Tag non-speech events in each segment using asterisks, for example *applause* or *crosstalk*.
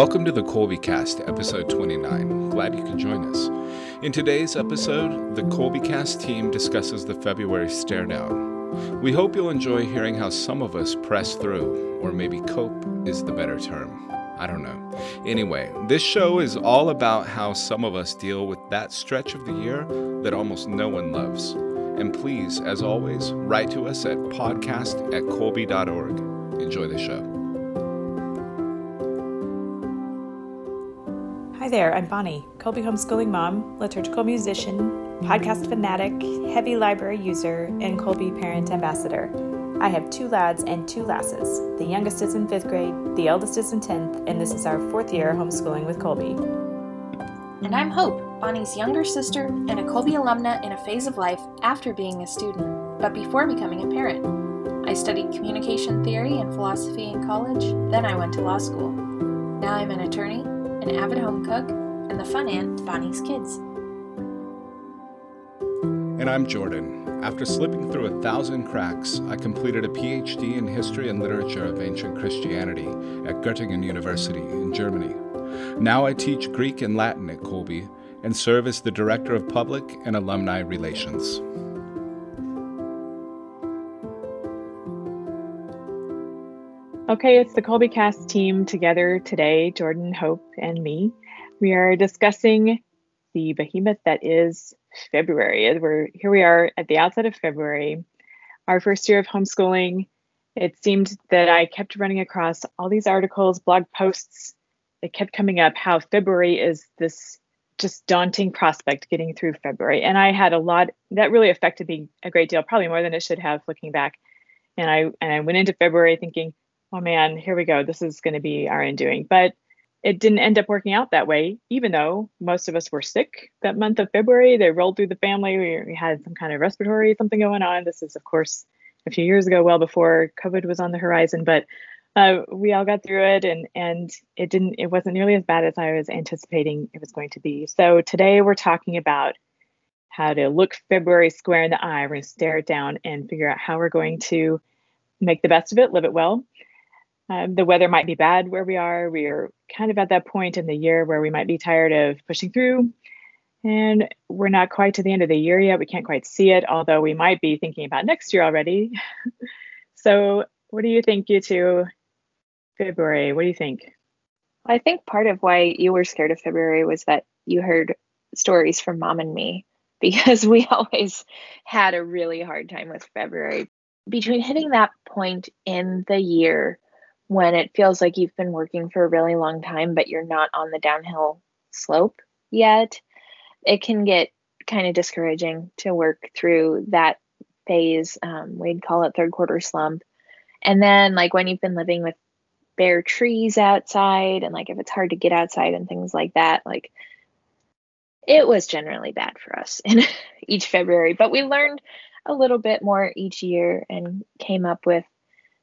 Welcome to the Kolbe Cast, episode 29. Glad you could join us. In today's episode, the Kolbe Cast team discusses the February stare down. We hope you'll enjoy hearing how some of us press through, or maybe cope is the better term. I don't know. Anyway, this show is all about how some of us deal with that stretch of the year that almost no one loves. And please, as always, write to us at podcast at kolbe.org. Enjoy the show. There, I'm Bonnie, Kolbe homeschooling mom, liturgical musician, podcast fanatic, heavy library user, and Kolbe parent ambassador. I have two lads and two lasses. The youngest is in fifth grade, the eldest is in 10th, and this is our fourth year homeschooling with Kolbe. And I'm Hope, Bonnie's younger sister and a Kolbe alumna in a phase of life after being a student, but before becoming a parent. I studied communication theory and philosophy in college, then I went to law school. Now I'm an attorney an avid home cook, and the fun aunt Bonnie's kids. And I'm Jordan. After slipping through a thousand cracks, I completed a PhD in History and Literature of Ancient Christianity at Göttingen University in Germany. Now I teach Greek and Latin at Kolbe and serve as the Director of Public and Alumni Relations. Okay, it's the Kolbe Cast team together today, Jordan, Hope, and me. We are discussing the behemoth that is February. We're here we are at the outset of February, our first year of homeschooling. It seemed that I kept running across all these articles, blog posts that kept coming up how February is this just daunting prospect getting through February. And I had a lot that really affected me a great deal, probably more than it should have looking back. And I and I went into February thinking, oh man, here we go. This is going to be our undoing. But it didn't end up working out that way, even though most of us were sick that month of February. They rolled through the family. We, we had some kind of respiratory something going on. This is, of course, a few years ago, well before COVID was on the horizon. But uh, we all got through it, and and it didn't. It wasn't nearly as bad as I was anticipating it was going to be. So today we're talking about how to look February square in the eye. We're going to stare it down and figure out how we're going to make the best of it, live it well, um, the weather might be bad where we are. We are kind of at that point in the year where we might be tired of pushing through. And we're not quite to the end of the year yet. We can't quite see it, although we might be thinking about next year already. *laughs* so, what do you think, you two? February, what do you think? I think part of why you were scared of February was that you heard stories from mom and me *laughs* because we always had a really hard time with February. Between hitting that point in the year when it feels like you've been working for a really long time, but you're not on the downhill slope yet, it can get kind of discouraging to work through that phase. Um, we'd call it third quarter slump. And then, like, when you've been living with bare trees outside, and like if it's hard to get outside and things like that, like it was generally bad for us in *laughs* each February. But we learned a little bit more each year and came up with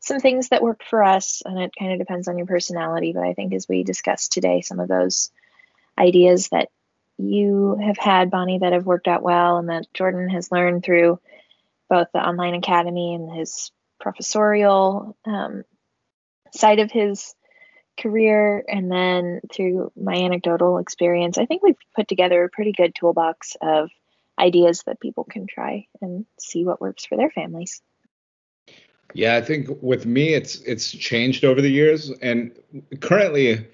some things that worked for us, and it kind of depends on your personality. But I think as we discussed today, some of those ideas that you have had, Bonnie, that have worked out well, and that Jordan has learned through both the online academy and his professorial um, side of his career, and then through my anecdotal experience, I think we've put together a pretty good toolbox of ideas that people can try and see what works for their families. Yeah, I think with me, it's it's changed over the years, and currently,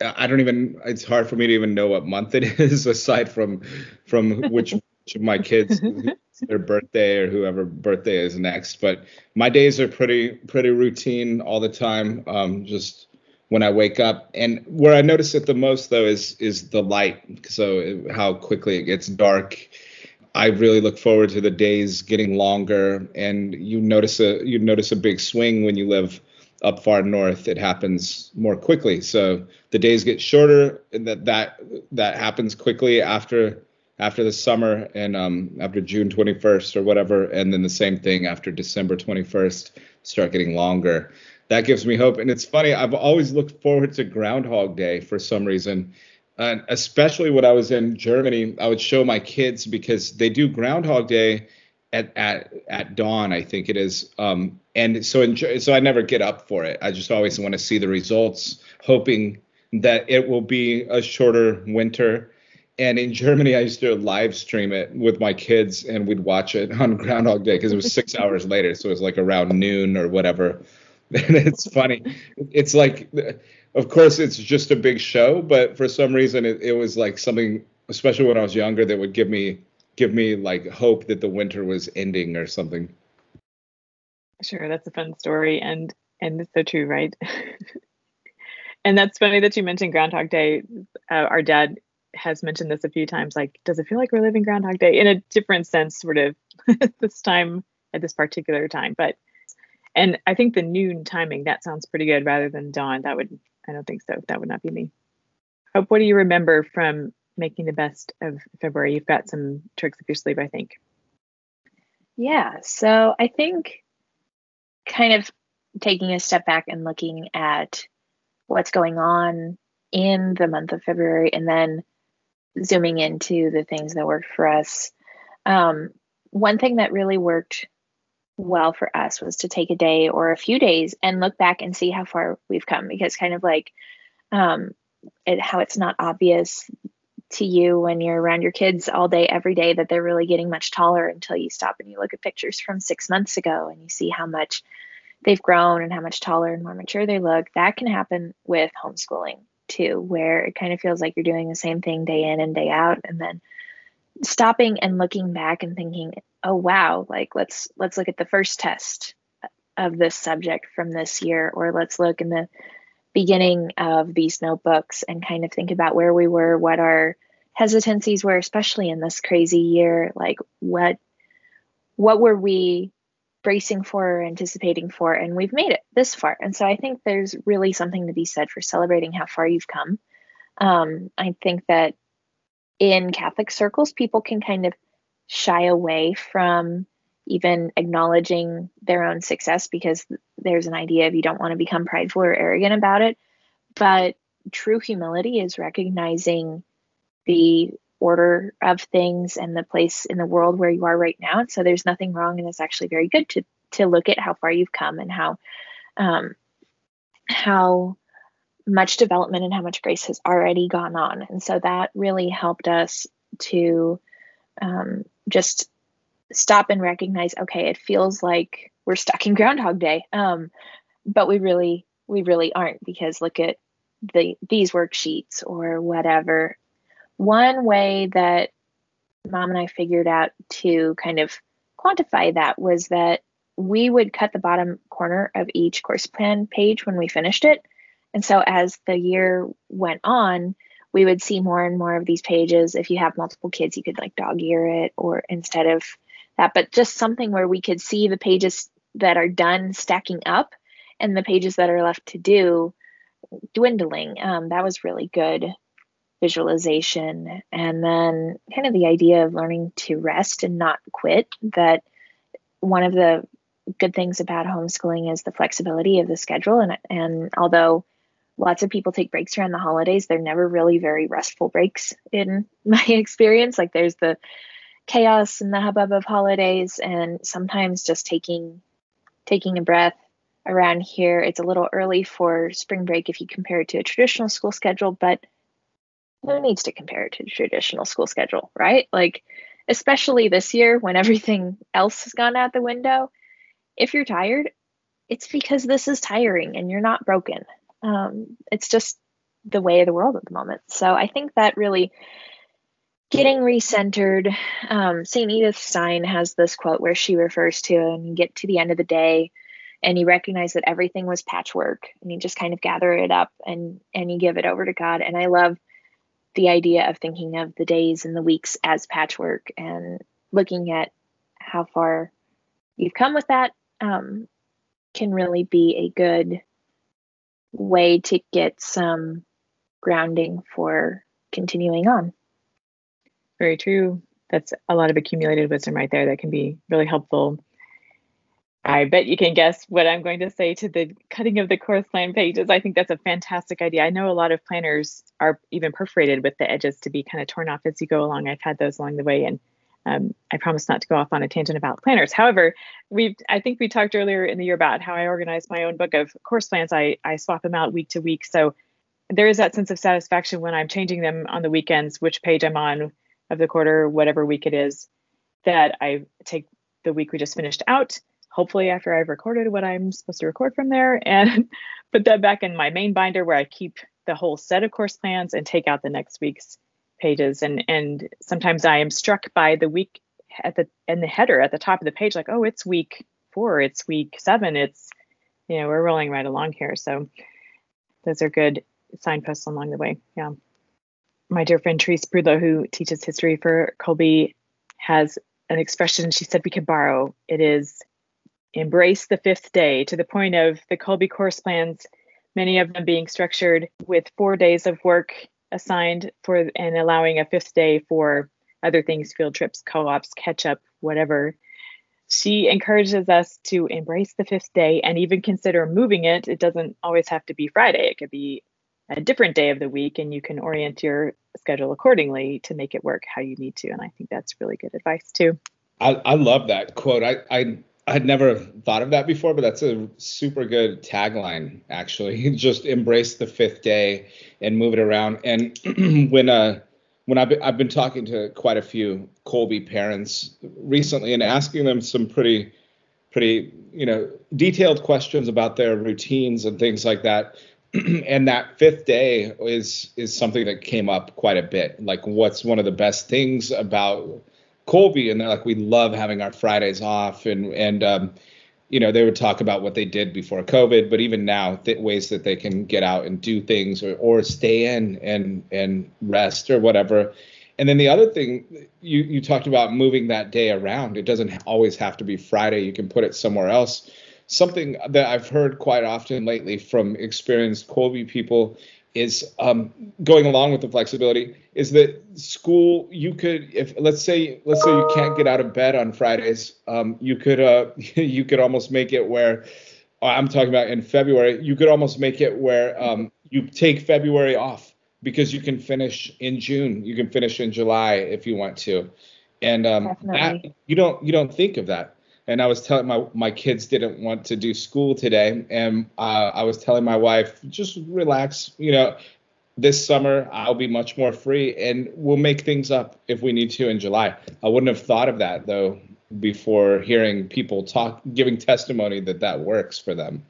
I don't even. It's hard for me to even know what month it *laughs* is, aside from from which, which of my kids *laughs* their birthday or whoever birthday is next. But my days are pretty pretty routine all the time. Um, just when I wake up, and where I notice it the most though is is the light. So how quickly it gets dark I really look forward to the days getting longer, and you notice a you notice a big swing when you live up far north. It happens more quickly, so the days get shorter, and that that that happens quickly after after the summer and um, after June 21st or whatever, and then the same thing after December 21st start getting longer. That gives me hope, and it's funny. I've always looked forward to Groundhog Day for some reason and especially when I was in Germany, I would show my kids because they do Groundhog Day at at at dawn, I think it is. Um, and so in, so I never get up for it. I just always want to see the results, hoping that it will be a shorter winter. And in Germany, I used to live stream it with my kids, and we'd watch it on *laughs* Groundhog Day because it was six hours later, so it was like around noon or whatever. *laughs* And it's funny. It's like, of course, it's just a big show, but for some reason, it, it was like something, especially when I was younger, that would give me give me like hope that the winter was ending or something. Sure, that's a fun story, and and it's so true, right? *laughs* and that's funny that you mentioned Groundhog Day. Uh, our dad has mentioned this a few times. Like, does it feel like we're living Groundhog Day in a different sense, sort of *laughs* this time at this particular time? But and I think the noon timing that sounds pretty good rather than dawn. That would I don't think so. That would not be me. Hope, what do you remember from making the best of February? You've got some tricks up your sleeve, I think. Yeah. So I think kind of taking a step back and looking at what's going on in the month of February and then zooming into the things that worked for us. Um, one thing that really worked well for us was to take a day or a few days and look back and see how far we've come because kind of like um, it, how it's not obvious to you when you're around your kids all day every day that they're really getting much taller until you stop and you look at pictures from six months ago and you see how much they've grown and how much taller and more mature they look. That can happen with homeschooling too where it kind of feels like you're doing the same thing day in and day out. And then stopping and looking back and thinking oh wow like let's let's look at the first test of this subject from this year or let's look in the beginning of these notebooks and kind of think about where we were what our hesitancies were especially in this crazy year like what what were we bracing for or anticipating for? And we've made it this far. And so i think there's really something to be said for celebrating how far you've come. Um, i think that in Catholic circles, people can kind of shy away from even acknowledging their own success because there's an idea of you don't want to become prideful or arrogant about it. But true humility is recognizing the order of things and the place in the world where you are right now. And so there's nothing wrong, and it's actually very good to to look at how far you've come and how um, how much development and how much grace has already gone on. And so that really helped us to um, just stop and recognize okay, it feels like we're stuck in Groundhog Day. Um, but we really, we really aren't because look at the these worksheets or whatever. One way that mom and I figured out to kind of quantify that was that we would cut the bottom corner of each course plan page when we finished it and so as the year went on, we would see more and more of these pages. If you have multiple kids, you could like dog ear it or instead of that, but just something where we could see the pages that are done stacking up and the pages that are left to do dwindling. Um, that was really good visualization. And then kind of the idea of learning to rest and not quit. That one of the good things about homeschooling is the flexibility of the schedule. And, and although lots of people take breaks around the holidays. They're never really very restful breaks in *laughs* my experience. Like there's the chaos and the hubbub of holidays and sometimes just taking taking a breath around here. It's a little early for spring break if you compare it to a traditional school schedule, but who needs to compare it to traditional school schedule, right? Like especially this year when *laughs* everything else has gone out the window. If you're tired, it's because this is tiring and you're not broken um, it's just the way of the world at the moment. So I think that really getting recentered. Um, St. Edith Stein has this quote where she refers to, and you get to the end of the day and you recognize that everything was patchwork and you just kind of gather it up and and you give it over to God. And I love the idea of thinking of the days and the weeks as patchwork and looking at how far you've come with that um, can really be a good way to get some grounding for continuing on. Very true. That's a lot of accumulated wisdom right there that can be really helpful. I bet you can guess what I'm going to say to the cutting of the course plan pages. I think that's a fantastic idea. I know a lot of planners are even perforated with the edges to be kind of torn off as you go along. I've had those along the way, and um, I promise not to go off on a tangent about planners. However, we I think we talked earlier in the year about how I organize my own book of course plans. I I swap them out week to week. So there is that sense of satisfaction when I'm changing them on the weekends, which page I'm on of the quarter, whatever week it is, that I take the week we just finished out, hopefully after I've recorded what I'm supposed to record from there, and *laughs* put that back in my main binder where I keep the whole set of course plans and take out the next week's pages. And and sometimes I am struck by the week at the in the header at the top of the page, like, oh, it's week four, it's week seven, it's you know, we're rolling right along here. So those are good signposts along the way. Yeah. My dear friend Therese Brudlow, who teaches history for Kolbe, has an expression she said we could borrow. It is embrace the fifth day to the point of the Kolbe course plans, many of them being structured with four days of work assigned for and allowing a fifth day for other things, field trips, co-ops, catch up, whatever. She encourages us to embrace the fifth day and even consider moving it. It doesn't always have to be Friday. It could be a different day of the week and you can orient your schedule accordingly to make it work how you need to. And I think that's really good advice too. I, I love that quote. I, I I'd never thought of that before, but that's a super good tagline actually. *laughs* Just embrace the fifth day and move it around. And *clears throat* when uh when I've been, I've been talking to quite a few Kolbe parents recently and asking them some pretty pretty you know detailed questions about their routines and things like that *clears throat* and that fifth day is is something that came up quite a bit. Like, what's one of the best things about Kolbe? And they're like, we love having our Fridays off, and and um, you know, they would talk about what they did before COVID, but even now, th- ways that they can get out and do things or or stay in and and rest or whatever. And then the other thing you you talked about moving that day around. It doesn't always have to be Friday. You can put it somewhere else something that I've heard quite often lately from experienced Kolbe people is um, going along with the flexibility is that school you could if let's say let's say you can't get out of bed on Fridays um, you could uh, *laughs* you could almost make it where uh, I'm talking about in February you could almost make it where um, you take February off because you can finish in June you can finish in July if you want to. And um, that, you don't you don't think of that and I was telling my my kids didn't want to do school today, and uh, I was telling my wife just relax, you know. This summer I'll be much more free, and we'll make things up if we need to in July. I wouldn't have thought of that though before hearing people talk, giving testimony that that works for them.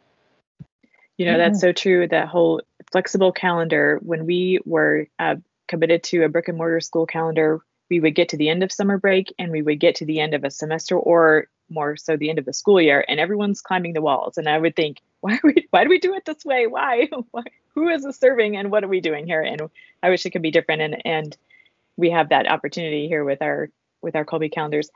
You know, that's so true. That whole flexible calendar. When we were uh, committed to a brick and mortar school calendar, we would get to the end of summer break and we would get to the end of a semester or more so the end of the school year and everyone's climbing the walls. And i would think *laughs* why we why do we do it this way? Why, *laughs* why? who is this serving and what are we doing here? And i wish it could be different. And and we have that opportunity here with our with our kolbe calendars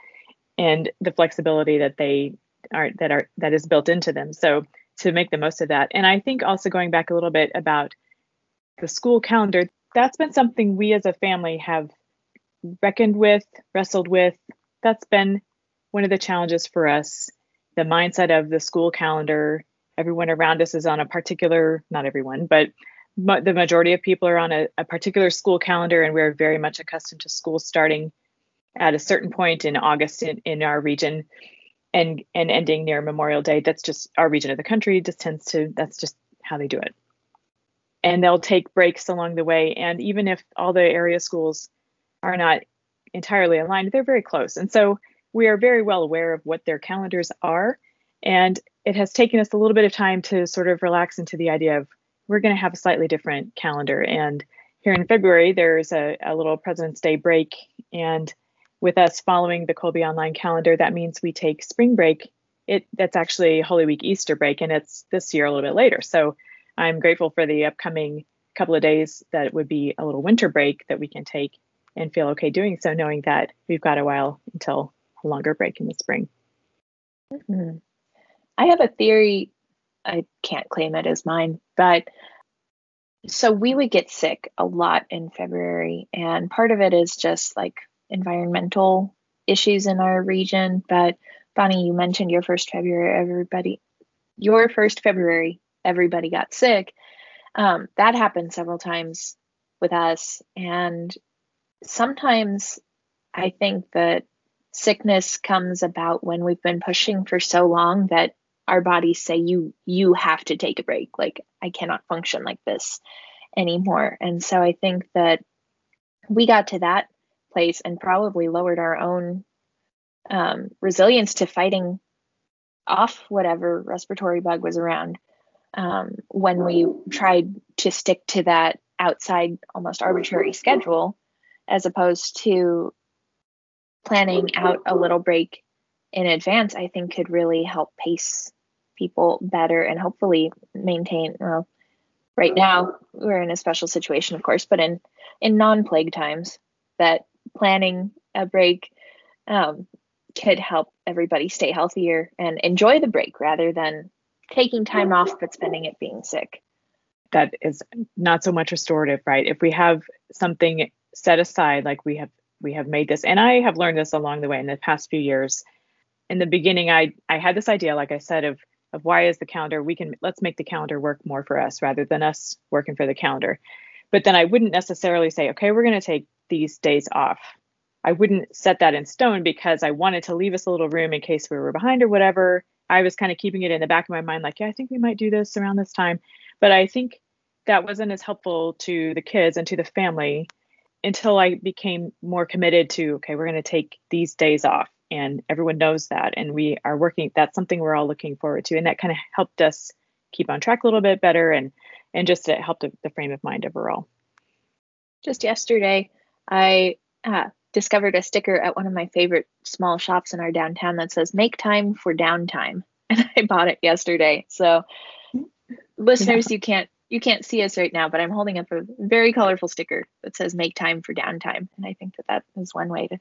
and the flexibility that they are that are that is built into them. So to make the most of that. And i think also going back a little bit about the school calendar that's been something we as a family have reckoned with wrestled with. That's been one of the challenges for us the mindset of the school calendar everyone around us is on a particular not everyone but the majority of people are on a, a, particular school calendar and we're very much accustomed to school starting at a certain point in august in, in our region and and ending near memorial day. That's just our region of the country. Just tends to that's just how they do it. And they'll take breaks along the way. And even if all the area schools are not entirely aligned they're very close. And so we are very well aware of what their calendars are. And it has taken us a little bit of time to sort of relax into the idea of we're going to have a slightly different calendar. And here in February, there's a, a little President's Day break. And with us following the Kolbe Online calendar, that means we take spring break. It that's actually Holy Week Easter break, and it's this year a little bit later. So I'm grateful for the upcoming couple of days that it would be a little winter break that we can take and feel okay doing so, knowing that we've got a while until a longer break in the spring. Mm-hmm. I have a theory. I can't claim it as mine, but so we would get sick a lot in February, and part of it is just like environmental issues in our region. But Bonnie, you mentioned your first February, everybody, your first February, everybody got sick. Um, that happened several times with us, and sometimes I think that sickness comes about when we've been pushing for so long that our bodies say you you have to take a break like i cannot function like this anymore. And so I think that we got to that place and probably lowered our own um, resilience to fighting off whatever respiratory bug was around um, when we tried to stick to that outside, almost arbitrary schedule, as opposed to planning out a little break in advance, I think could really help pace people better and hopefully maintain. Well, right now we're in a special situation, of course, but in in non-plague times, that planning a break um, could help everybody stay healthier and enjoy the break rather than taking time off but spending it being sick. That is not so much restorative, right? If we have something set aside, like we have we have made this, and I have learned this along the way in the past few years. In the beginning, I I had this idea, like I said, of of why is the calendar we can let's make the calendar work more for us rather than us working for the calendar. But then I wouldn't necessarily say, okay, we're going to take these days off. I wouldn't set that in stone because I wanted to leave us a little room in case we were behind or whatever. I was kind of keeping it in the back of my mind, like, yeah, I think we might do this around this time. But I think that wasn't as helpful to the kids and to the family until I became more committed to, okay, we're going to take these days off. And everyone knows that. And we are working, that's something we're all looking forward to. And that kind of helped us keep on track a little bit better and and just it helped the frame of mind overall. Just yesterday, I uh, discovered a sticker at one of my favorite small shops in our downtown that says "Make time for downtime," *laughs* and I bought it yesterday. So, listeners, yeah. you can't you can't see us right now, but I'm holding up a very colorful sticker that says "Make time for downtime," and I think that that is one way to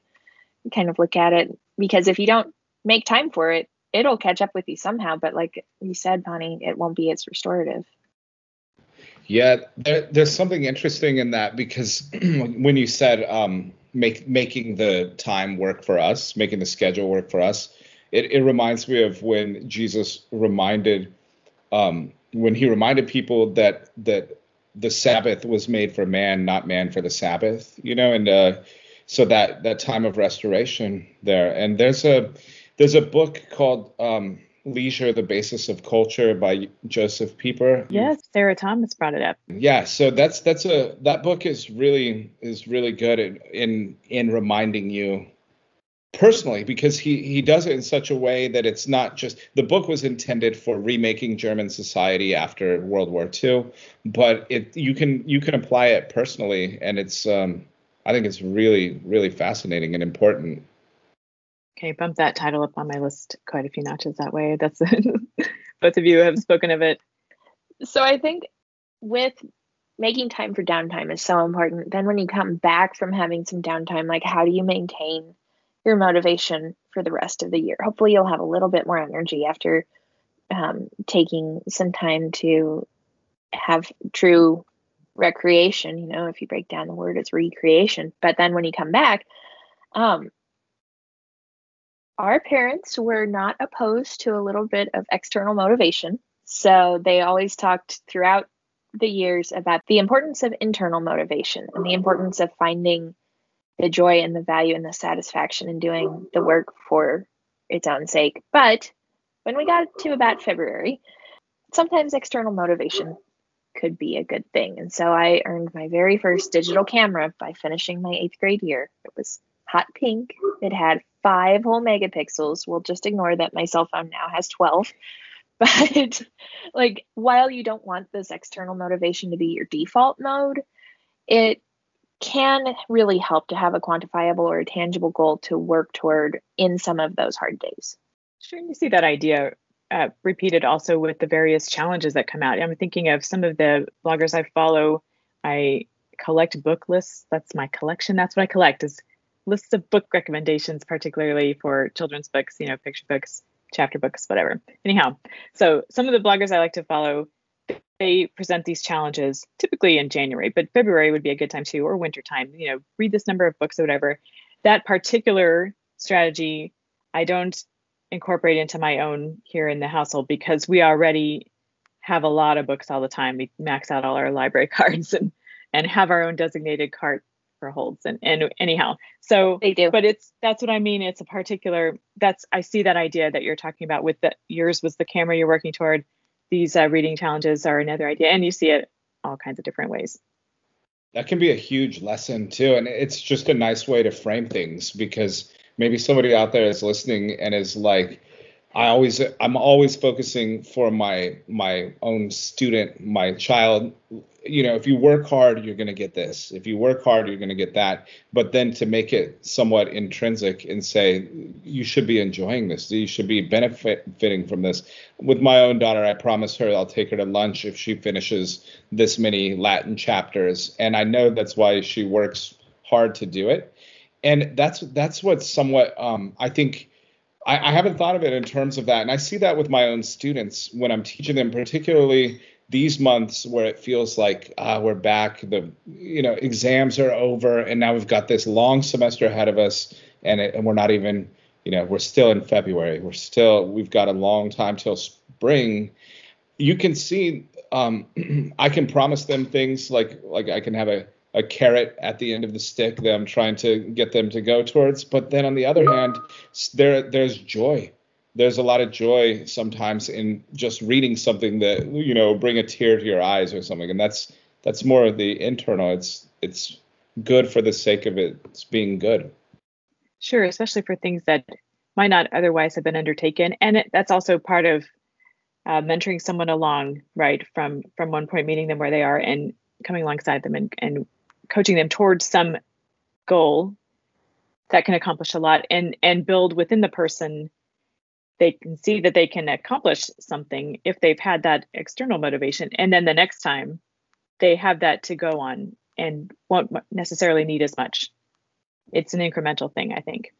kind of look at it because if you don't make time for it, it'll catch up with you somehow. But like you said, Bonnie, it won't be as restorative. Yeah, there, there's something interesting in that because *clears throat* when you said um, make making the time work for us, making the schedule work for us, it, it reminds me of when Jesus reminded um, when he reminded people that that the Sabbath was made for man, not man for the Sabbath. You know, and uh, so that that time of restoration there. And there's a there's a book called um, Leisure, the Basis of Culture by Josef Pieper. Yes, Sarah Thomas brought it up. Yeah, so that's that's a that book is really is really good in in, in reminding you personally because he he does it in such a way that it's not just the book was intended for remaking German society after World War II, but it you can you can apply it personally and it's um I think it's really really fascinating and important. Okay, bump that title up on my list quite a few notches that way. That's *laughs* both of you have spoken of it. So I think with making time for downtime is so important. Then when you come back from having some downtime, like how do you maintain your motivation for the rest of the year? Hopefully you'll have a little bit more energy after um, taking some time to have true recreation. You know, if you break down the word, it's recreation. But then when you come back, um, our parents were not opposed to a little bit of external motivation. So they always talked throughout the years about the importance of internal motivation and the importance of finding the joy and the value and the satisfaction in doing the work for its own sake. But when we got to about February, sometimes external motivation could be a good thing. And so I earned my very first digital camera by finishing my eighth grade year. It was hot pink. It had five whole megapixels. We'll just ignore that my cell phone now has 12. *laughs* But like while you don't want this external motivation to be your default mode, it can really help to have a quantifiable or a tangible goal to work toward in some of those hard days. Sure, you see that idea uh, repeated also with the various challenges that come out. I'm thinking of some of the bloggers I follow. I collect book lists. That's my collection. That's what I collect is lists of book recommendations, particularly for children's books, you know, picture books, chapter books, whatever. Anyhow, so some of the bloggers I like to follow, they present these challenges typically in January, but February would be a good time too, or winter time. You know, read this number of books or whatever. That particular strategy, I don't incorporate into my own here in the household because we already have a lot of books all the time. We max out all our library *laughs* cards and and have our own designated cart for holds and, and anyhow so they do but it's that's what i mean it's a particular that's i see that idea that you're talking about with the yours was the camera you're working toward these uh, reading challenges are another idea and you see it all kinds of different ways That can be a huge lesson too. And it's just a nice way to frame things because maybe somebody out there is listening and is like, I always I'm always focusing for my my own student, my child. You know, if you work hard, you're going to get this. If you work hard, you're going to get that. But then to make it somewhat intrinsic and say you should be enjoying this, you should be benefiting from this. With my own daughter, I promise her I'll take her to lunch if she finishes this many Latin chapters, and I know that's why she works hard to do it. And that's that's what somewhat um, I think I, I haven't thought of it in terms of that. And I see that with my own students when I'm teaching them, particularly these months where it feels like ah, we're back the you know exams are over and now we've got this long semester ahead of us and, it, and we're not even you know we're still in february we're still we've got a long time till spring you can see um, *clears throat* i can promise them things like like i can have a a carrot at the end of the stick that I'm trying to get them to go towards. But then on the other hand, there there's joy. There's a lot of joy sometimes in just reading something that you know bring a tear to your eyes or something, and that's that's more of the internal. It's it's good for the sake of it. It's being good. Sure, especially for things that might not otherwise have been undertaken, and it, that's also part of uh, mentoring someone along, right, from from one point meeting them where they are and coming alongside them and, and coaching them towards some goal that can accomplish a lot and and build within the person. They can see that they can accomplish something if they've had that external motivation. And then the next time they have that to go on and won't necessarily need as much. It's an incremental thing i think.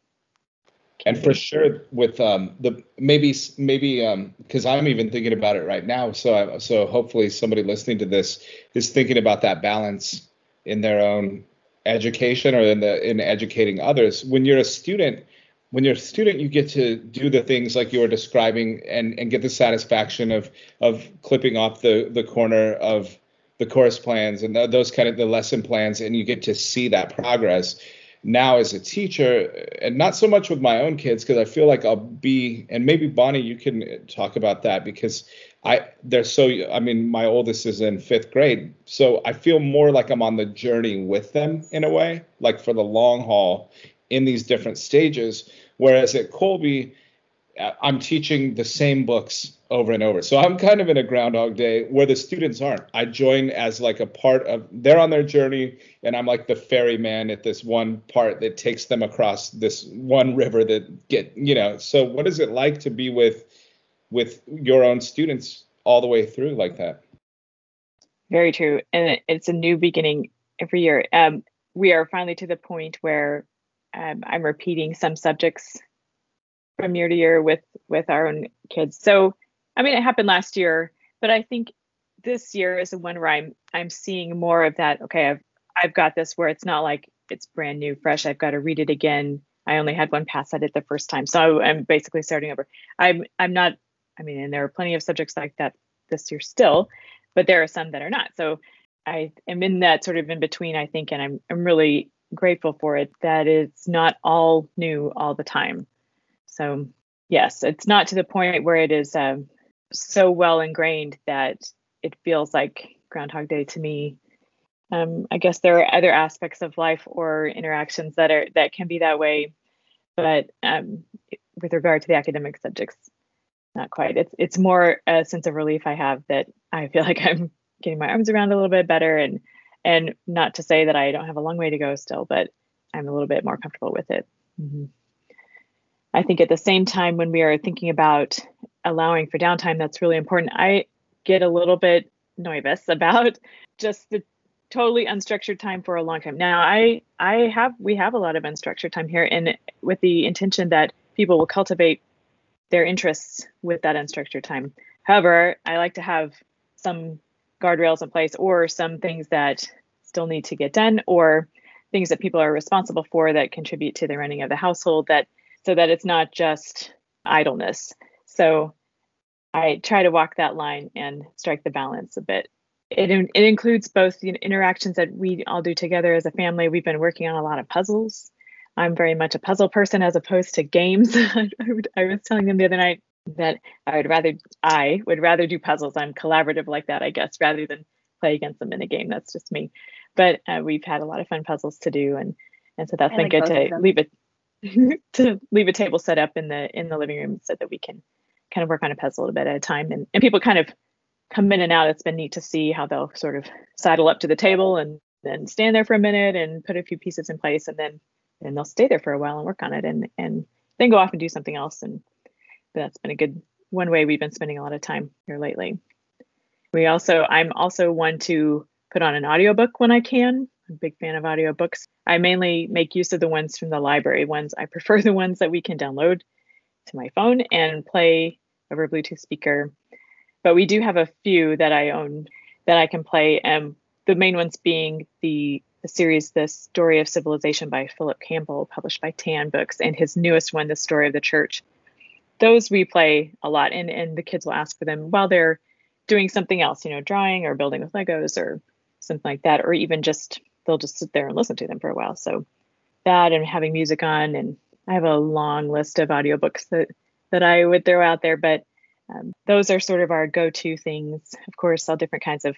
And for sure with um the maybe maybe um because i'm even thinking about it right now. So I, so hopefully somebody listening to this is thinking about that balance in their own education or in the in educating others. When you're a student, when you're a student, you get to do the things like you were describing and and get the satisfaction of of clipping off the the corner of the course plans and those kind of the lesson plans, and you get to see that progress. Now, as a teacher, and not so much with my own kids, because I feel like I'll be, and maybe Bonnie, you can talk about that because I they're so I mean my oldest is in 5th grade. So I feel more like I'm on the journey with them in a way like for the long haul in these different stages. Whereas at Kolbe uh, I'm teaching the same books over and over. So I'm kind of in a groundhog day where the students aren't. I join as like a part of they're on their journey and I'm like the ferryman at this one part that takes them across this one river that get you know so what is it like to be with with your own students all the way through like that. Very true. And it's a new beginning every year. Um, we are finally to the point where um, I'm repeating some subjects from year to year with with our own kids. So, I mean, it happened last year, but I think this year is the one where I'm I'm seeing more of that. Okay, I've I've got this where it's not like it's brand new, fresh. I've got to read it again. I only had one pass at it the first time, so I'm basically starting over. I'm I'm not I mean, and there are plenty of subjects like that this year still, but there are some that are not. So I am in that sort of in between, I think, and I'm I'm really grateful for it that it's not all new all the time. So yes, it's not to the point where it is um, so well ingrained that it feels like Groundhog Day to me. Um, I guess there are other aspects of life or interactions that are that can be that way, but um, with regard to the academic subjects, not quite. It's it's more a sense of relief I have that I feel *laughs* like I'm getting my arms around a little bit better and and not to say that I don't have a long way to go still, but I'm a little bit more comfortable with it. Mm-hmm. I think at the same time when we are thinking about allowing for downtime, that's really important. I get a little bit nervous *laughs* about just the totally unstructured time for a long time. Now I I have we have a lot of unstructured time here and with the intention that people will cultivate their interests with that unstructured time. However, I like to have some guardrails in place or some things that still need to get done or things that people are responsible for that contribute to the running of the household that so that it's not just idleness. So I try to walk that line and strike the balance a bit. It, it includes both the interactions that we all do together as a family. We've been working on a lot of puzzles I'm very much a puzzle person as opposed to games. *laughs* I, would, I was telling them the other night that I would rather I would rather do puzzles. I'm collaborative like that, I guess, rather than play against them in a game. That's just me. but uh, we've had a lot of fun puzzles to do, and and so that's I been like good to leave it *laughs* to leave a table set up in the in the living room so that we can kind of work on a puzzle a bit at a time, and and people kind of come in and out. It's been neat to see how they'll sort of sidle up to the table and then stand there for a minute and put a few pieces in place, and then and they'll stay there for a while and work on it, and and then go off and do something else. And that's been a good one way we've been spending a lot of time here lately. We also, I'm also one to put on an audiobook when I can. I'm a big fan of audiobooks. I mainly make use of the ones from the library ones. I prefer *laughs* the ones that we can download to my phone and play over Bluetooth speaker. But we do have a few that I own that I can play. And the main ones being the, the series The Story of Civilization by Phillip Campbell, published by Tan Books, and his newest one, The Story of the Church. Those we play a lot, and, and the kids will ask for them while they're doing something else, you know, drawing or building with Legos or something like that, or even just they'll just sit there and listen to them for a while. So that and having music on, and I have a long list of audiobooks that that I would throw out there, but um, those are sort of our go-to things. Of course, all different kinds of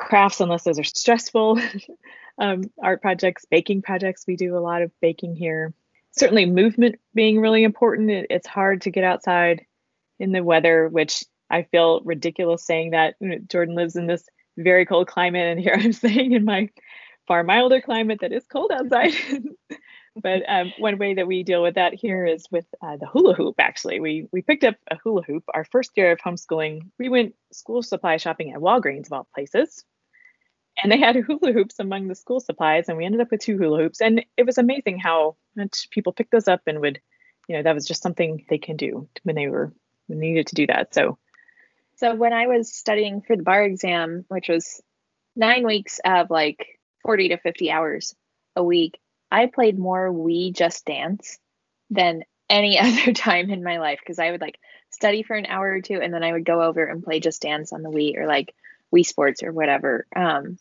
crafts, unless those are stressful. *laughs* um, art projects, baking projects. We do a lot of baking here. Certainly, movement being really important. It, it's hard to get outside in the weather, which I feel ridiculous saying that. Jordan lives in this very cold climate, and here *laughs* I'm saying in my far milder climate that is cold outside. *laughs* but um, one way that we deal with that here is with uh, the hula hoop. Actually, we we picked up a hula hoop our first year of homeschooling. We went school supply shopping at Walgreens of all places, and they had hula hoops among the school supplies, and we ended up with two hula hoops. And it was amazing how much people picked those up and would, you know, that was just something they can do when they were needed to do that. So so when I was studying for the bar exam, which was nine weeks of like 40 to 50 hours a week, I played more Wii Just Dance than any *laughs* other time in my life because I would like study for an hour or two and then I would go over and play Just Dance on the Wii or like Wii Sports or whatever. Um,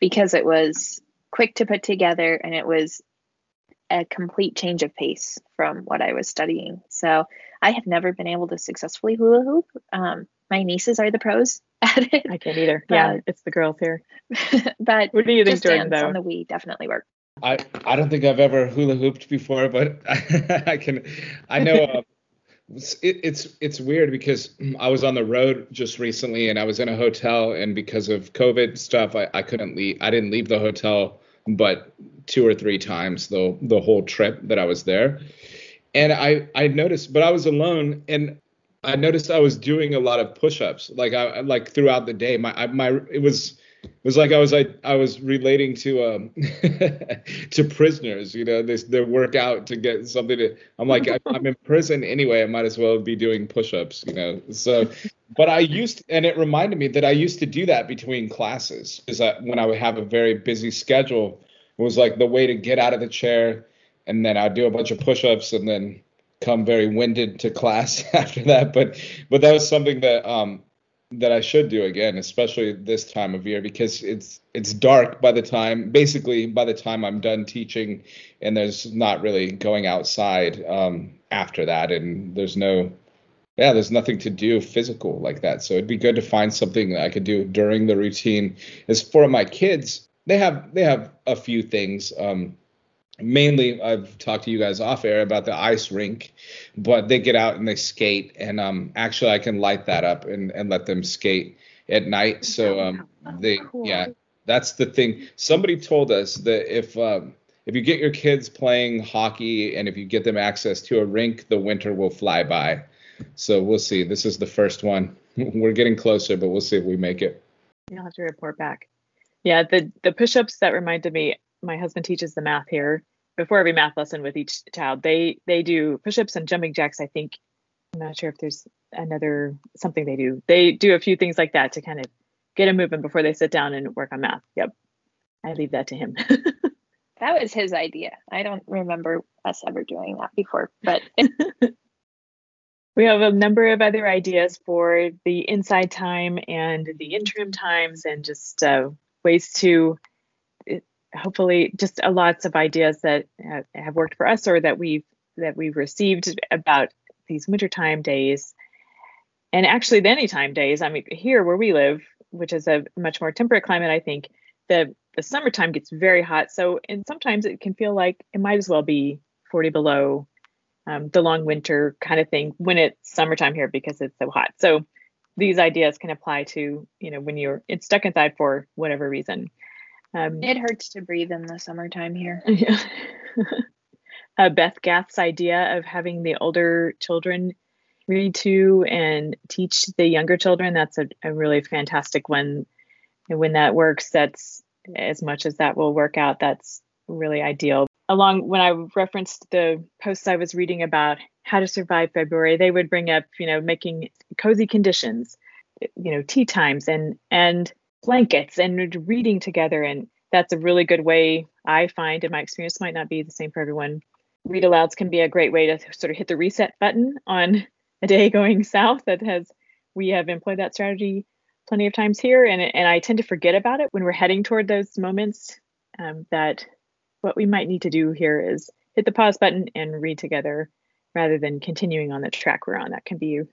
because it was quick to put together and it was a complete change of pace from what I was studying. So I have never been able to successfully hula hoop. Um, my nieces are the pros *laughs* at it. I can't either. But, yeah, it's the girls here. *laughs* but what do you think, Jordan? Though on the Wii definitely work. I I don't think I've ever hula hooped before, but I, *laughs* I can. I know. Uh, it, it's it's weird because *clears throat* I was on the road just recently and I was in a hotel and because of COVID stuff I, I couldn't leave I didn't leave the hotel but two or three times the the whole trip that I was there and I I noticed but I was alone and I noticed I was doing a lot of push-ups, like I like throughout the day. My I, my it was it was like I was I, I was relating to um *laughs* to prisoners, you know, this their workout to get something to. I'm like I'm in prison anyway. I might as well be doing push-ups, you know. So, but I used and it reminded me that I used to do that between classes. Is that when I would have a very busy schedule, it was like the way to get out of the chair, and then I'd do a bunch of push-ups and then come very winded to class *laughs* after that. But but that was something that um that I should do again, especially this time of year because it's it's dark by the time basically by the time I'm done teaching and there's not really going outside um after that and there's no yeah, there's nothing to do physical like that. So it'd be good to find something that I could do during the routine. As for my kids, they have they have a few things. Um, mainly I've talked to you guys off air about the ice rink, but they get out and they skate, and um, actually I can light that up and and let them skate at night. So um, they cool. yeah, that's the thing. Somebody told us that if um, if you get your kids playing hockey and if you get them access to a rink, the winter will fly by. So we'll see. This is the first one. *laughs* We're getting closer, but we'll see if we make it. You'll have to report back. Yeah, the the push-ups that reminded me my husband teaches the math here before every math lesson with each child. They they do push-ups and jumping jacks. I think I'm not sure if there's another something they do. They do a few things like that to kind of get them moving before they sit down and work on math. Yep, I leave that to him. *laughs* that was his idea. I don't remember us ever doing that before, but. *laughs* we have a number of other ideas for the inside time and the interim times and just uh, ways to hopefully just a lots of ideas that have worked for us or that we've that we've received about these wintertime days and actually the anytime days i mean here where we live which is a much more temperate climate i think the the summertime gets very hot. So, and sometimes it can feel like it might as well be 40 below um, the long winter kind of thing when it's summertime here because it's so hot. So, these ideas can apply to, you know, when you're it's stuck inside for whatever reason. Um, it hurts to breathe in the summertime here. *laughs* Yeah. *laughs* uh, Beth Gath's idea of having the older children read to and teach the younger children, that's a, a really fantastic one. And when that works, that's as much as that will work out, that's really ideal. Along when I referenced the posts I was reading about how to survive February, they would bring up, you know, making cozy conditions, you know, tea times and and blankets and reading together. And that's a really good way I find in my experience might not be the same for everyone. Read alouds can be a great way to sort of hit the reset button on a day *laughs* going south that has we have employed that strategy plenty of times here and, and i tend to forget about it when we're heading toward those moments um, that what we might need to do here is hit the pause button and read together rather than continuing on the track we're on that can be a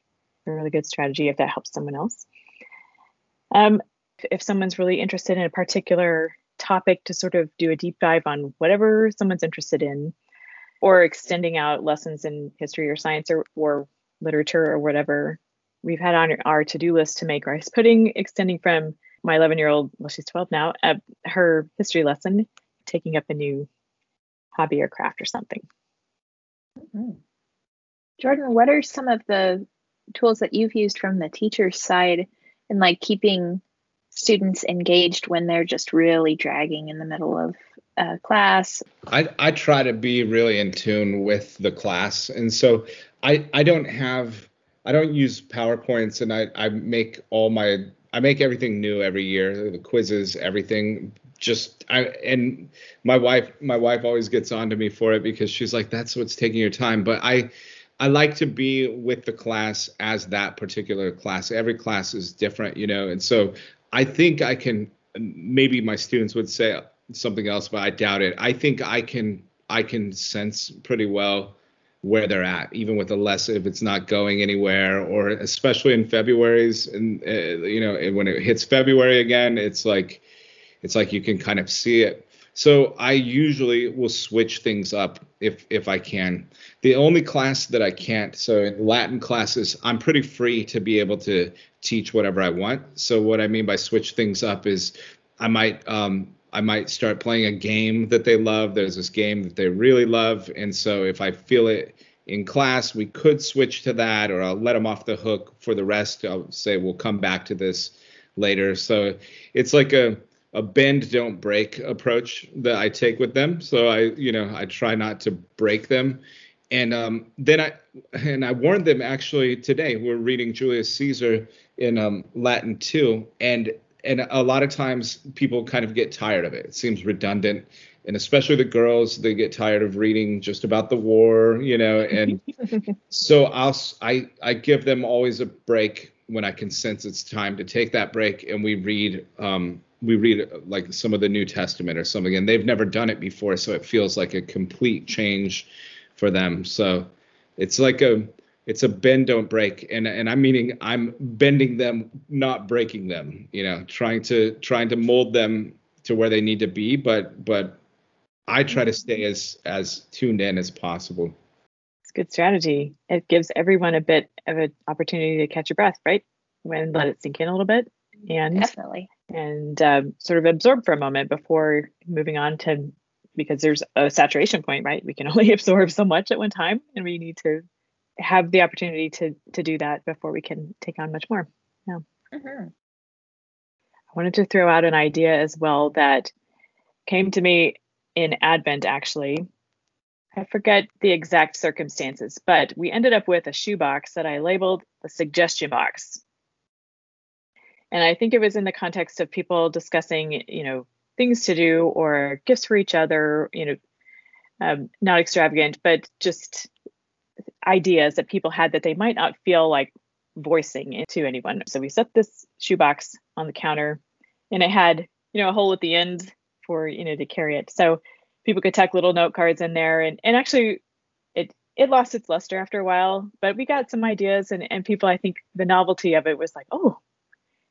really good strategy if that helps someone else um, if someone's really interested in a particular topic to sort of do a deep dive on whatever someone's interested in or extending out lessons in history or science or, or literature or whatever we've had on our to-do list to make rice pudding extending from my 11 year old well she's 12 now uh, her history lesson taking up a new hobby or craft or something mm-hmm. jordan what are some of the tools that you've used from the teacher's side in like keeping students engaged when they're just really dragging in the middle of uh, class? I, I try to be really in tune with the class. And so I, I don't have, I don't use PowerPoints and I, I make all my, I make everything new every year, the quizzes, everything just I and my wife my wife always gets on to me for it because she's like that's what's taking your time but I I like to be with the class as that particular class every class is different you know and so I think I can maybe my students would say something else, but I doubt it. I think I can I can sense pretty well where they're at, even with the lesson if it's not going anywhere, or especially in February's and uh, you know when it hits February again, it's like it's like you can kind of see it. So I usually will switch things up if if I can. The only class that I can't, so in Latin classes, I'm pretty free to be able to teach whatever I want. So what I mean by switch things up is I might um, I might start playing a game that they love. There's this game that they really love, and so if I feel it in class, we could switch to that, or I'll let them off the hook for the rest. I'll say we'll come back to this later. So it's like a a bend don't break approach that I take with them. So I you know I try not to break them. And um, then I and I warned them actually today. We're reading Julius Caesar in um, Latin too, and and a lot of times people kind of get tired of it. It seems redundant, and especially the girls, they get tired of reading just about the war, you know. And *laughs* so I'll I I give them always a break when I can sense it's time to take that break, and we read um we read like some of the New Testament or something, and they've never done it before, so it feels like a complete change for them. So it's like a it's a bend don't break. And and i'm meaning i'm bending them not breaking them you know trying to trying to mold them to where they need to be. But but i try to stay as as tuned in as possible. It's good strategy. It gives everyone a bit of an opportunity to catch your breath right? When let it sink in a little bit and definitely. and um, sort of absorb for a moment before moving on to because there's a saturation point right we can *laughs* only absorb so much at one time and we need to have the opportunity to to do that before we can take on much more. Yeah. Mm-hmm. I wanted to throw out an idea as well that came to me in Advent actually. I forget the exact circumstances, but we ended up with a shoebox that I labeled the suggestion box. And I think it was in the context of people discussing, you know, things to do or gifts for each other, you know, um, not extravagant, but just ideas that people had that they might not feel like voicing to anyone. So we set this shoebox on the counter and it had, you know, a hole at the end for, you know, to carry it. So people could tuck little note cards in there and, and actually it it lost its luster after a while, but we got some ideas and, and people I think the novelty of it was like, oh,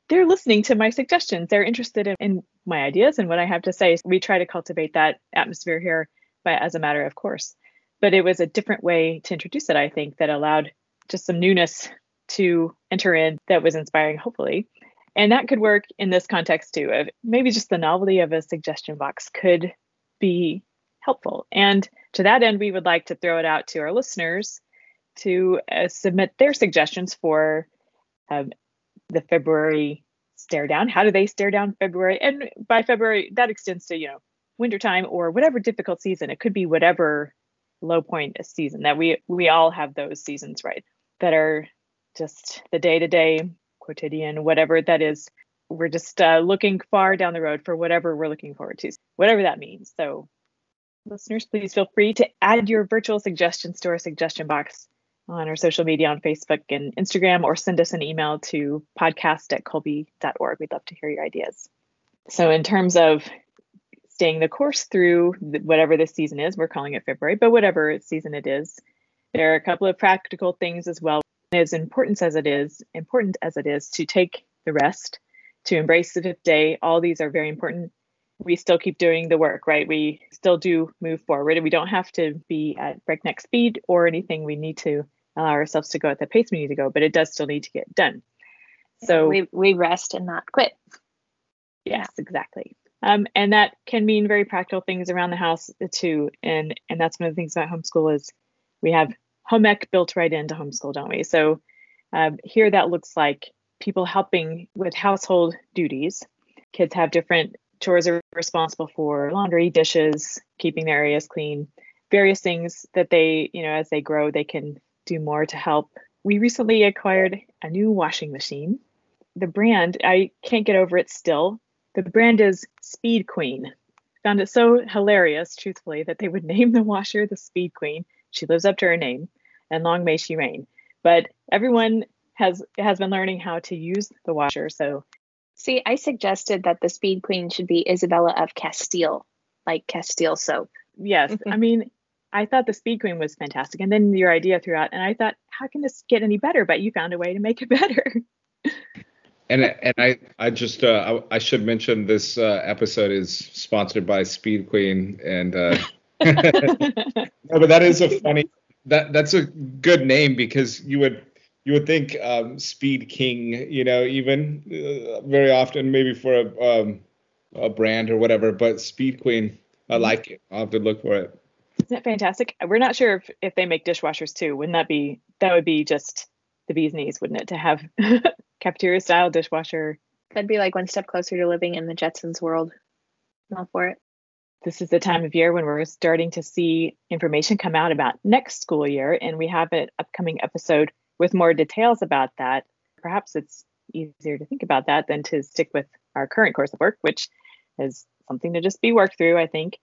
they're listening to my suggestions. They're interested in, in my ideas and what I have to say. We try to cultivate that atmosphere here by, as a matter of course. But it was a different way to introduce it, I think, that allowed just some newness to enter in that was inspiring, hopefully. And that could work in this context too. Of maybe just the novelty of a suggestion box could be helpful. And to that end, we would like to throw it out to our listeners to uh, submit their suggestions for um, the February stare down. How do they stare down February? And by February, that extends to, you know, wintertime or whatever difficult season. It could be whatever low point season that we we all have those seasons, right? That are just the day to day, quotidian, whatever that is. We're just uh, looking far down the road for whatever we're looking forward to, whatever that means. So, listeners, please feel free to add your virtual suggestions to our suggestion box on our social media on Facebook and Instagram, or send us an email to podcast at kolbe.org. We'd love to hear your ideas. So, in terms of staying the course through whatever this season is, we're calling it February, but whatever season it is, there are a couple of practical things as well. As important as it is, important as it is to take the rest, to embrace the fifth day, all these are very important. We still keep doing the work, right? We still do move forward. We don't have to be at breakneck speed or anything. We need to allow ourselves to go at the pace we need to go, but it does still need to get done. So we, we rest and not quit. Yes, exactly. Um, and that can mean very practical things around the house too. And and that's one of the things about homeschool is we have home ec built right into homeschool, don't we? So um, here that looks like people helping with household duties. Kids have different chores are responsible for laundry, dishes, keeping their areas clean, various things that they, you know, as they grow, they can do more to help. We recently acquired a new washing machine. The brand, I can't get over it still. The brand is Speed Queen. Found it so hilarious, truthfully, that they would *laughs* name the washer the Speed Queen. She lives up to her name, and long may she reign. But everyone has has been learning how to use the washer. So, see, I suggested that the Speed Queen should be Isabella of Castile, like Castile soap. Yes, *laughs* I mean I thought the Speed Queen was fantastic, and then your idea threw out, and I thought, how can this get any better? But you found a way to make it *laughs* better. and and I I just uh, I, I should mention this uh, episode is sponsored by Speed Queen, and uh, *laughs* no, but that is a funny that that's a good name because you would you would think um, Speed King, you know, even uh, very often maybe for a um, a brand or whatever, but Speed Queen, I mm-hmm. like it. I'll have to look for it. Isn't it fantastic? We're not sure if, if they make dishwashers too. Wouldn't that be that would be just the bee's knees, wouldn't it, to have *laughs* cafeteria style dishwasher? That'd be like one step closer to living in the Jetsons world. I'm All for it. This is the time of year when we're starting to see information come out about next school year, and we have an upcoming episode with more details about that. Perhaps it's easier to think about that than to stick with our current course of work, which is something to just be worked through, I think.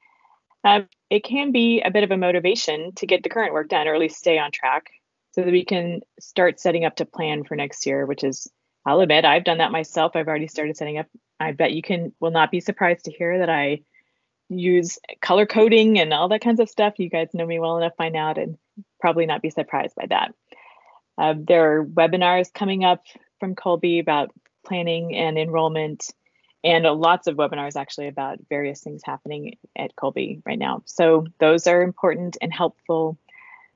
Um, it can be a bit of a motivation to get the current work done or at least stay on track so that we can start setting up to plan for next year, which is, I'll admit, I've done that myself. I've already started setting up. I bet you can will not be surprised to hear that I use color coding and all that kinds of stuff. You guys know me well enough by now and probably not be surprised by that. Uh, there are webinars coming up from Kolbe about planning and enrollment and lots of webinars actually about various things happening at Kolbe right now. So those are important and helpful.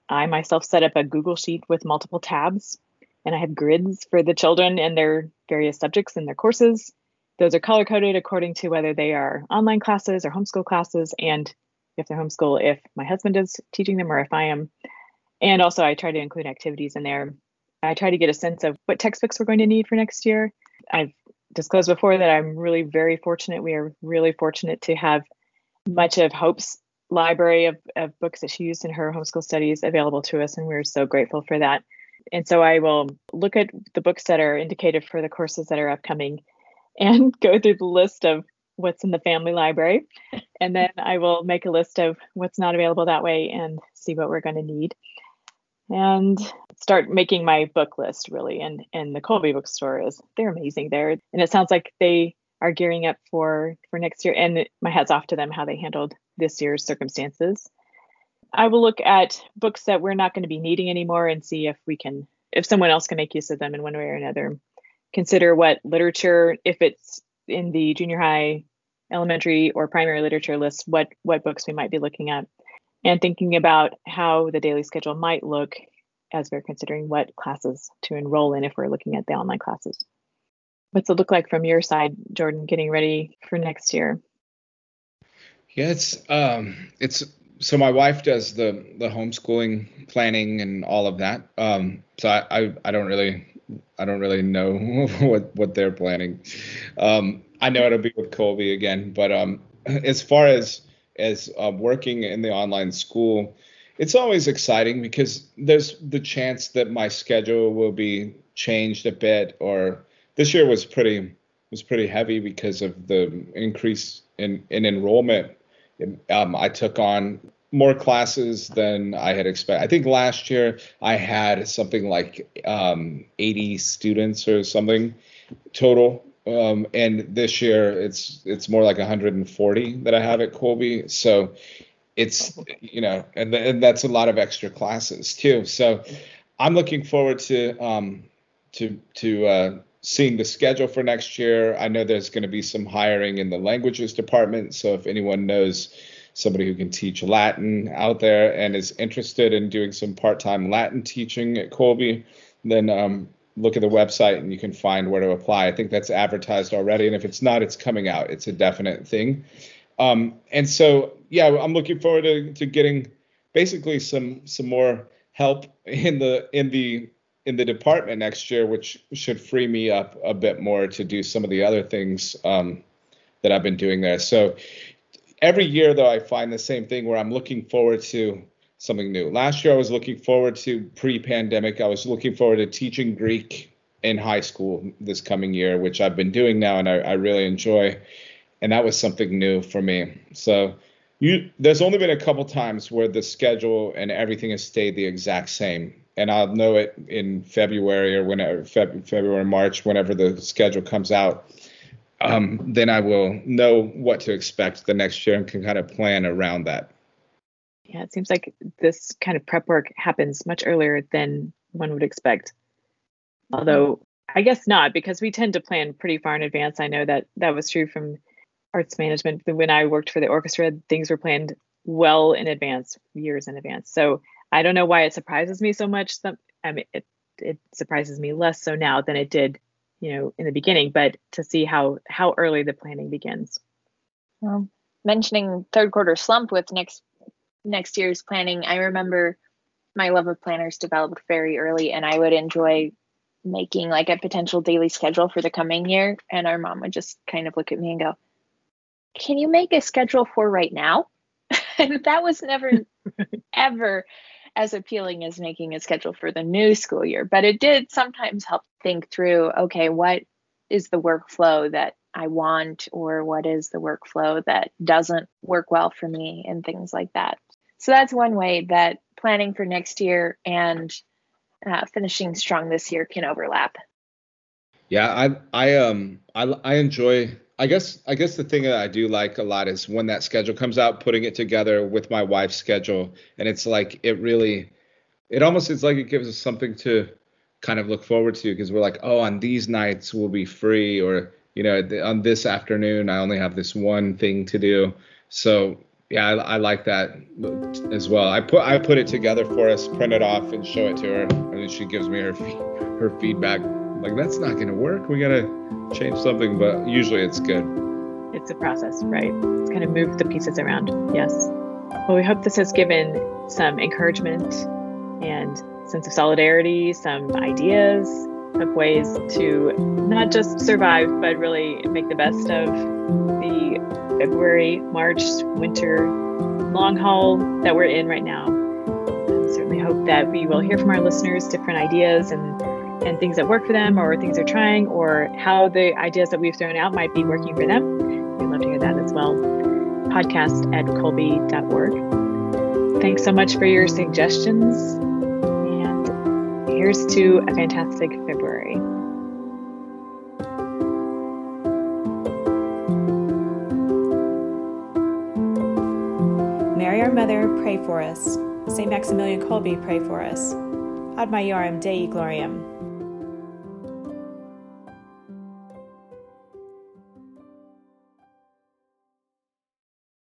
I myself set up a Google Sheet with multiple tabs, and I have grids for the children and their various subjects in their courses. Those are color coded according to whether they are online classes or homeschool classes, and if they're homeschool, if my husband is teaching them or if I am. And also, I try to include activities in there. I try to get a sense of what textbooks we're going to need for next year. I've disclosed before that I'm really very fortunate. We are really fortunate to have much of Hope's library of, of books that she used in her homeschool studies available to us, and we're so grateful for that. And so I will look at the books that are indicated for the courses that are upcoming and *laughs* go through the list of what's in the family library. And then I will make a list of what's not available that way and see what we're going to need and start making my book list really and and the kolbe bookstore is they're amazing there. And it sounds like they are gearing up for for next year. And my hat's off to them how they handled this year's circumstances. I will look at books that we're not going to be needing anymore and see if we can if someone else can make use of them in one way or another. Consider what literature, if it's in the junior high, elementary, or primary literature list, what what books we might be looking at, and thinking about how the daily schedule might look as we're considering what classes to enroll in if we're looking at the online classes. What's it look like from your side, Jordan, getting ready for next year? Yeah, it's um, it's so my wife does the the homeschooling planning and all of that. Um, so I, I, I don't really I don't really know *laughs* what what they're planning. Um, I know it'll be with Kolbe again, but um, as far as as uh, working in the online school, it's always exciting because there's the chance that my schedule will be changed a bit. Or this year was pretty was pretty heavy because of the increase in in enrollment um, I took on more classes than I had expected. I think last year I had something like um, 80 students or something total, um, and this year it's it's more like 140 that I have at Kolbe. So it's you know, and, and that's a lot of extra classes too. So I'm looking forward to um, to to uh, seeing the schedule for next year. I know there's going to be some hiring in the languages department. So if anyone knows somebody who can teach Latin out there and is interested in doing some part-time Latin teaching at Kolbe, then um, look at the website and you can find where to apply. I think that's advertised already, and if it's not, it's coming out. It's a definite thing. Um, and so, yeah, I'm looking forward to, to getting basically some some more help in the in the in the department next year, which should free me up a bit more to do some of the other things um, that I've been doing there. So every year, though, I find the same thing where I'm looking forward to something new. Last year, I was looking forward to pre-pandemic. I was looking forward to teaching Greek in high school this coming year, which I've been doing now, and I, I really enjoy. And that was something new for me. So you, there's only been a couple times where the schedule and everything has stayed the exact same and I'll know it in February or whenever Feb, February March whenever the schedule comes out. Um, then I will know what to expect the next year and can kind of plan around that. Yeah, it seems like this kind of prep work happens much earlier than one would expect. Although I guess not, because we tend to plan pretty far in advance. I know that that was true from arts management. When I worked for the orchestra, things were planned well in advance, years in advance. So I don't know why it surprises me so much. I mean, it it surprises me less so now than it did, you know, in the beginning. But to see how how early the planning begins. Well, mentioning third quarter slump with next next year's planning, I remember my love of planners developed very early, and I would enjoy making like a potential daily schedule for the coming year. And our mom would just kind of look at me and go, "Can you make a schedule for right now?" *laughs* and that was never *laughs* ever as appealing as making a schedule for the new school year, but it did sometimes help think through okay, what is the workflow that I want, or what is the workflow that doesn't work well for me, and things like that. So that's one way that planning for next year and uh, finishing strong this year can overlap. Yeah, I I um I I enjoy I guess I guess the thing that I do like a lot is when that schedule comes out, putting it together with my wife's schedule, and it's like it really, it almost is like it gives us something to kind of look forward to because we're like, oh, on these nights we'll be free, or you know, on this afternoon I only have this one thing to do. So yeah, I, I like that as well. I put I put it together for us, print it off, and show it to her, and she gives me her her feedback like that's not going to work. We got to change something, but usually it's good. It's a process, right? It's kind of move the pieces around. Yes. Well, we hope this has given some encouragement and sense of solidarity, some ideas of ways to not just survive, but really make the best of the February, March, winter long haul that we're in right now. I certainly hope that we will hear from our listeners different ideas and and things that work for them or things they're trying or how the ideas that we've thrown out might be working for them. We'd love to hear that as well. Podcast at kolbe.org. Thanks so much for your suggestions. And here's to a fantastic February. Mary, our Mother, pray for us. St. Maximilian Kolbe, pray for us. Ad Maiorem Dei Gloriam.